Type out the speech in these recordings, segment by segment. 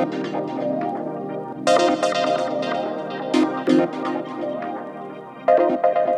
Thank you.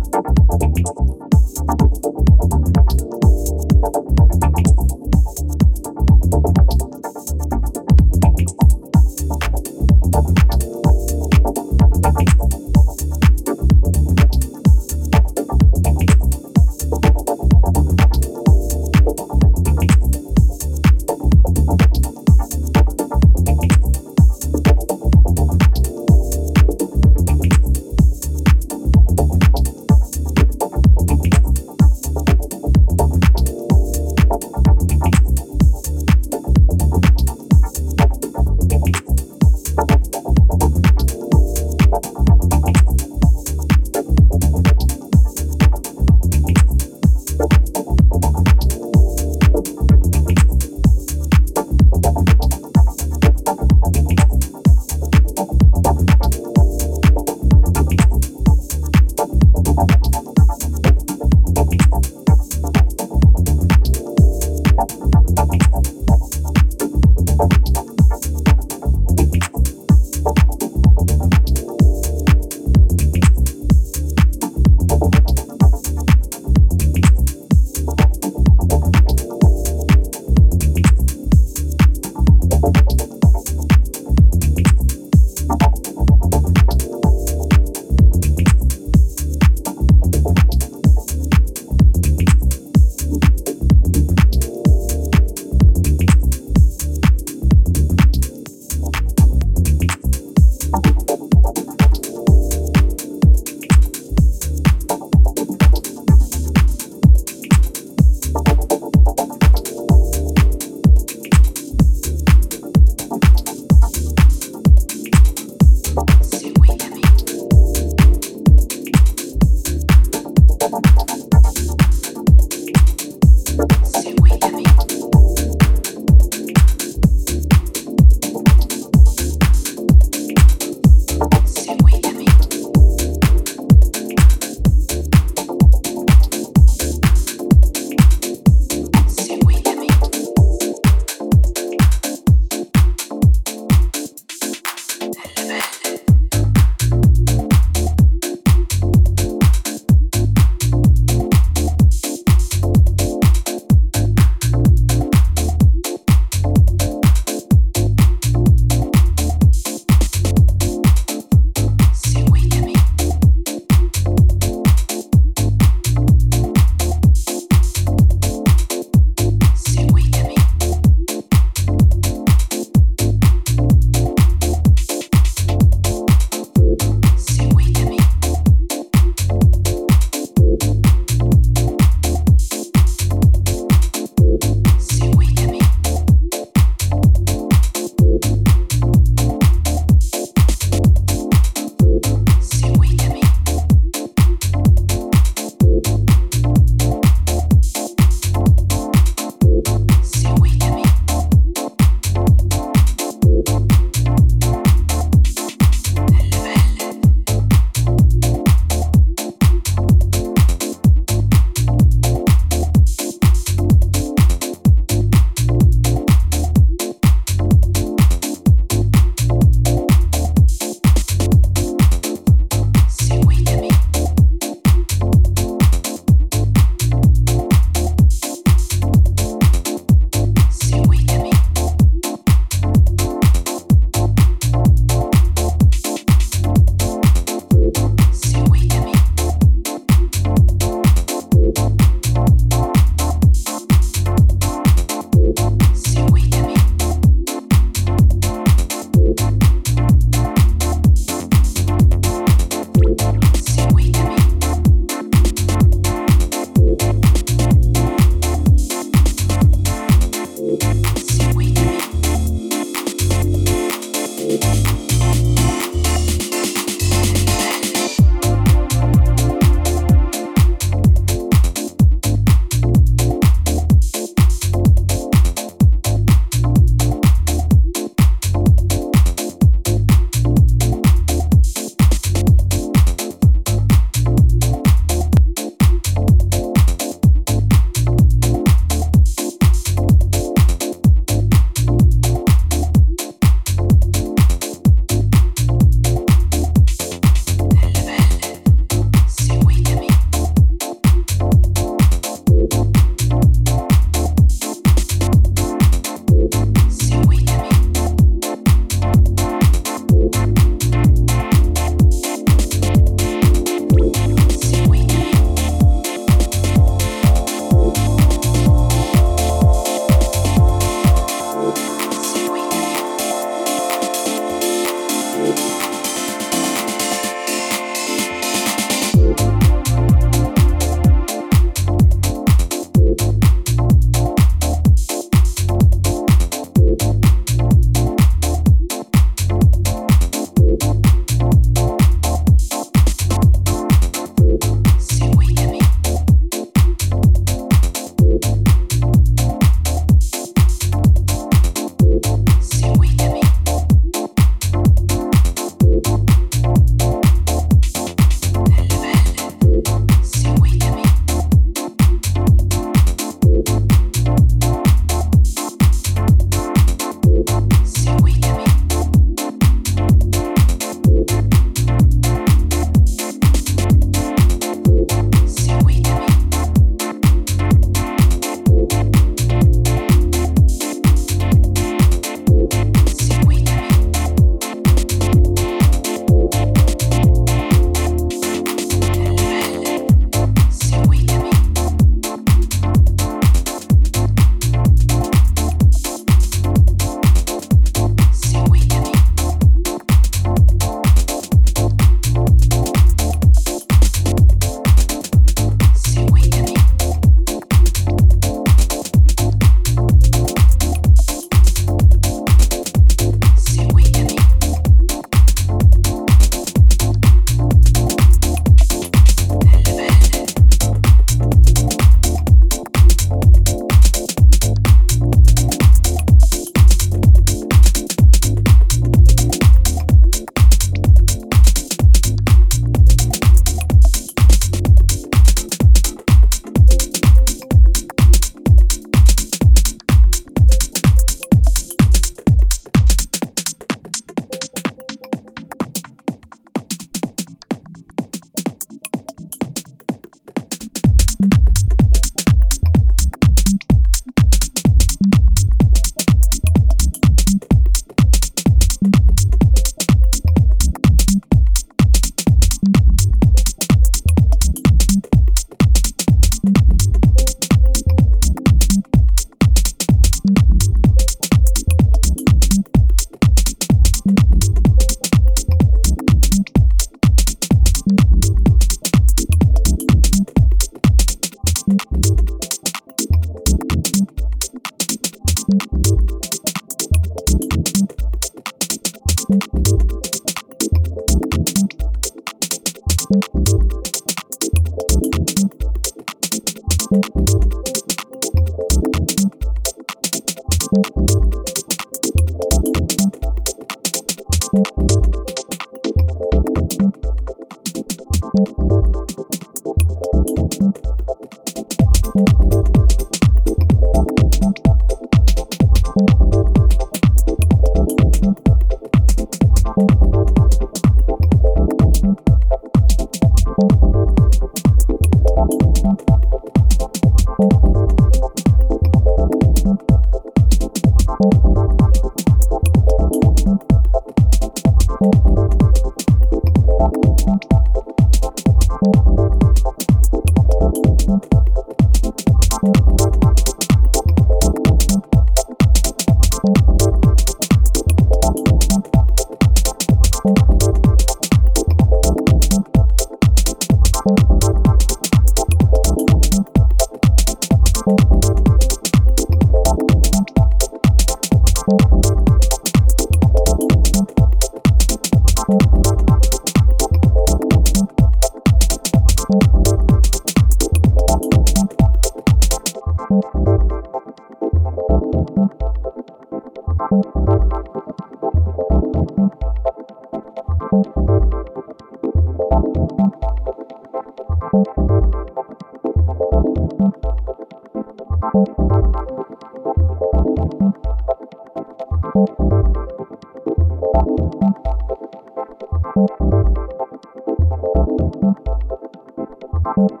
Thank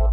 you.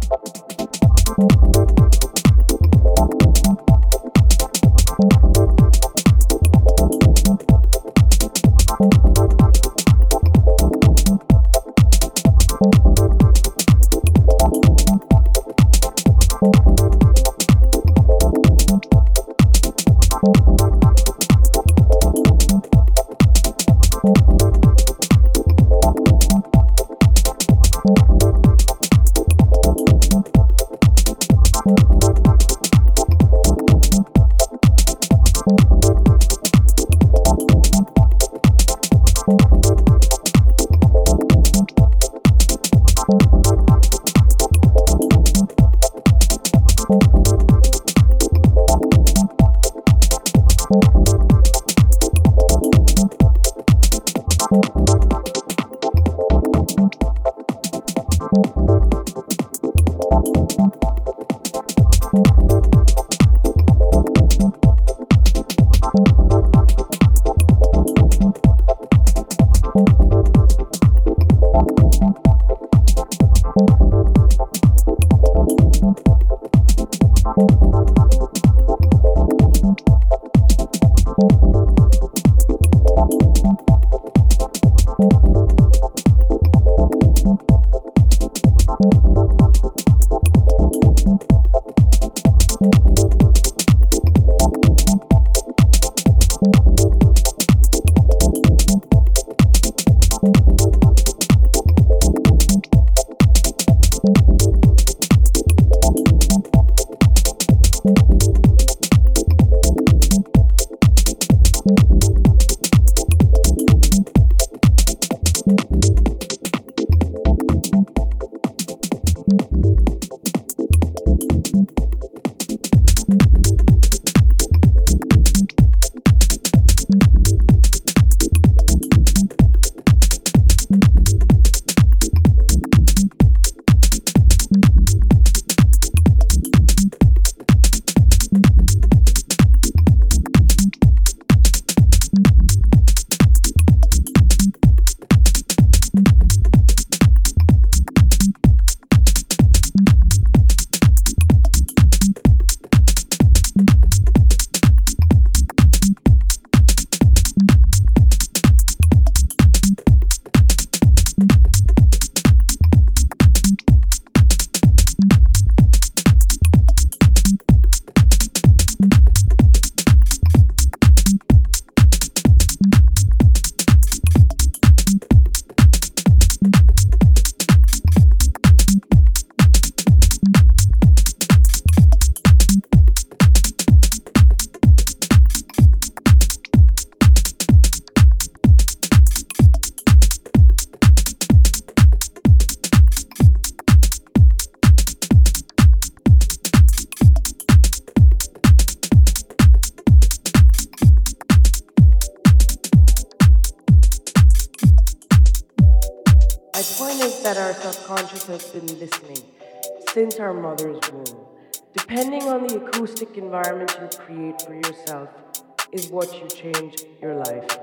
What you change your life.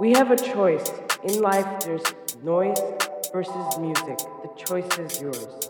We have a choice. In life, there's noise versus music. The choice is yours.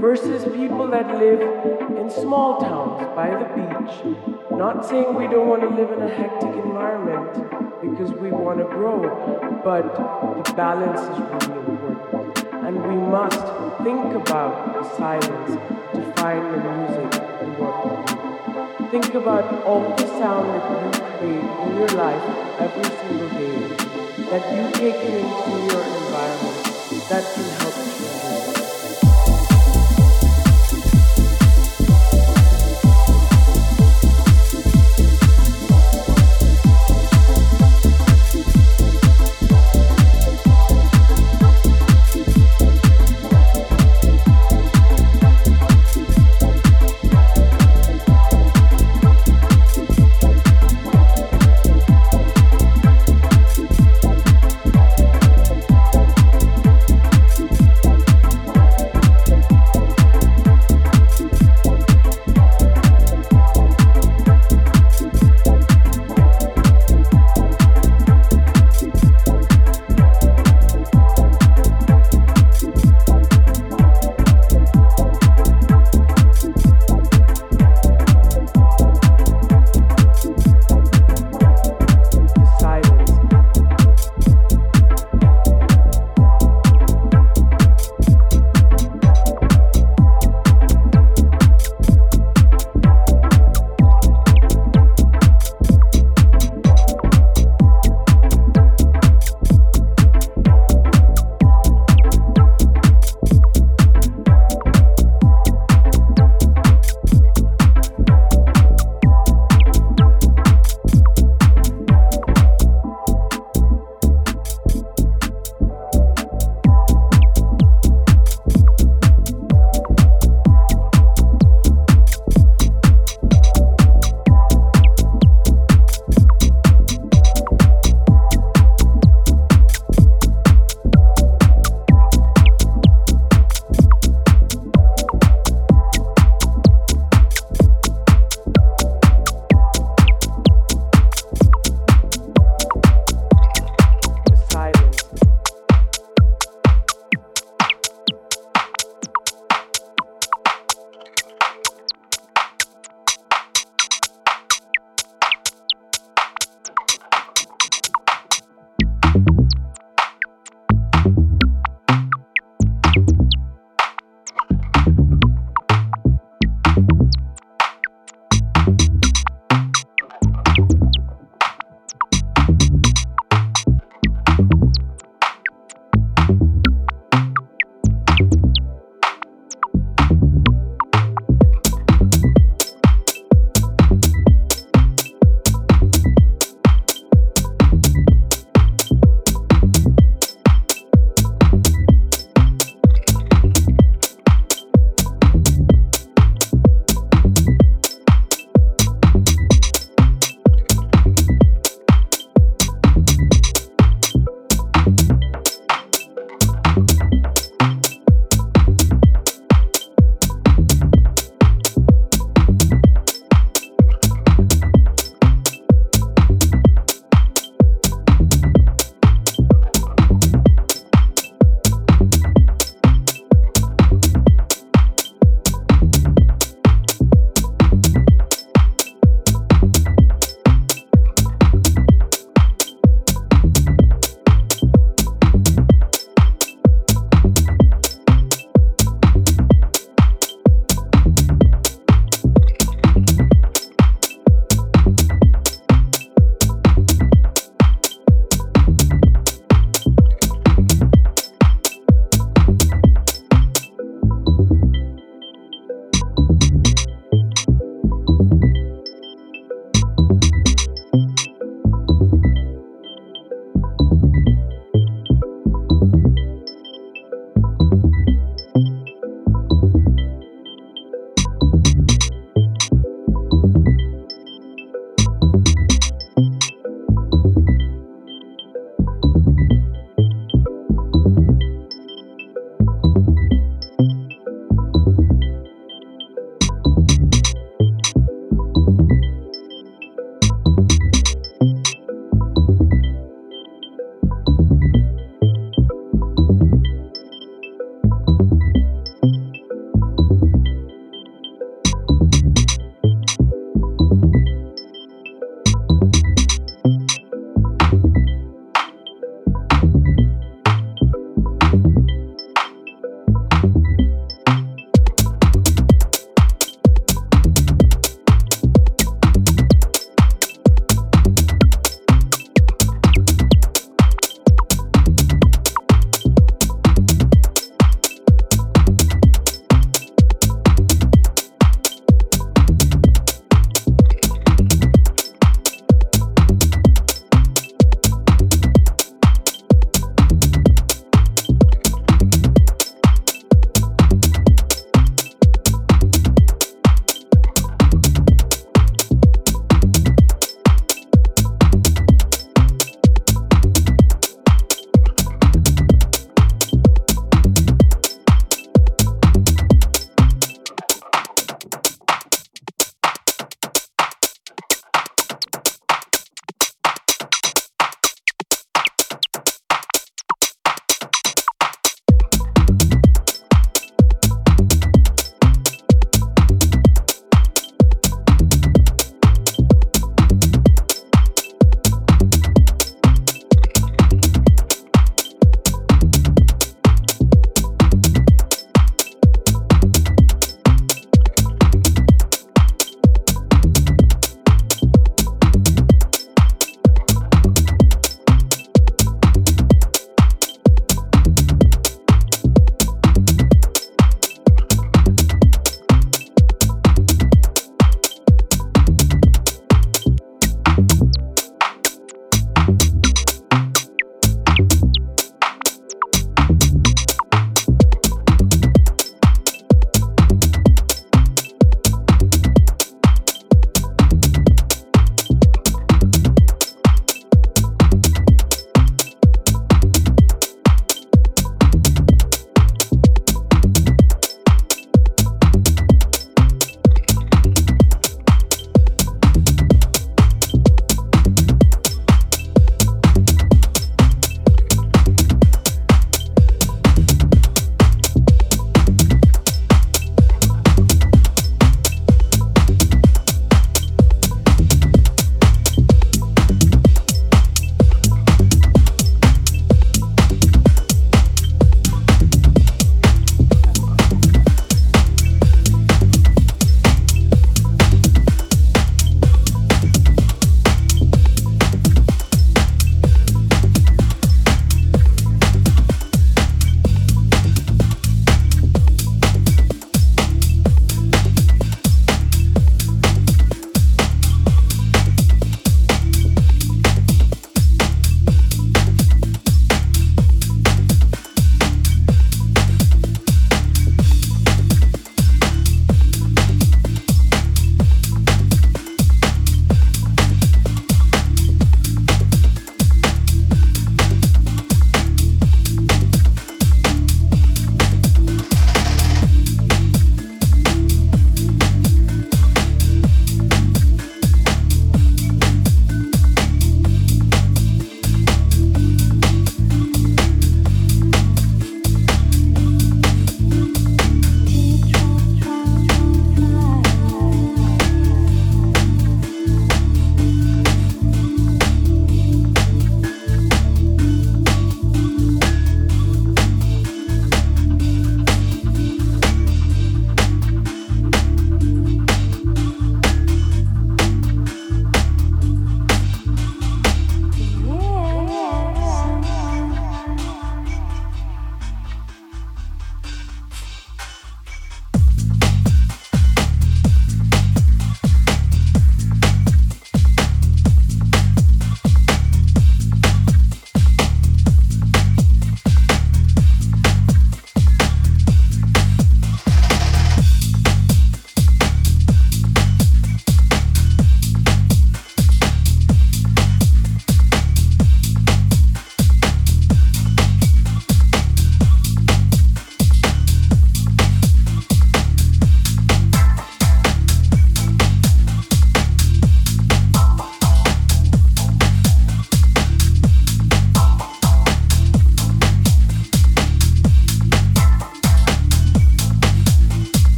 versus people that live in small towns by the beach. Not saying we don't want to live in a hectic environment because we want to grow, but the balance is really important. And we must think about the silence to find the music in what we do. Think about all the sound that you create in your life every single day, that you take into your environment, that can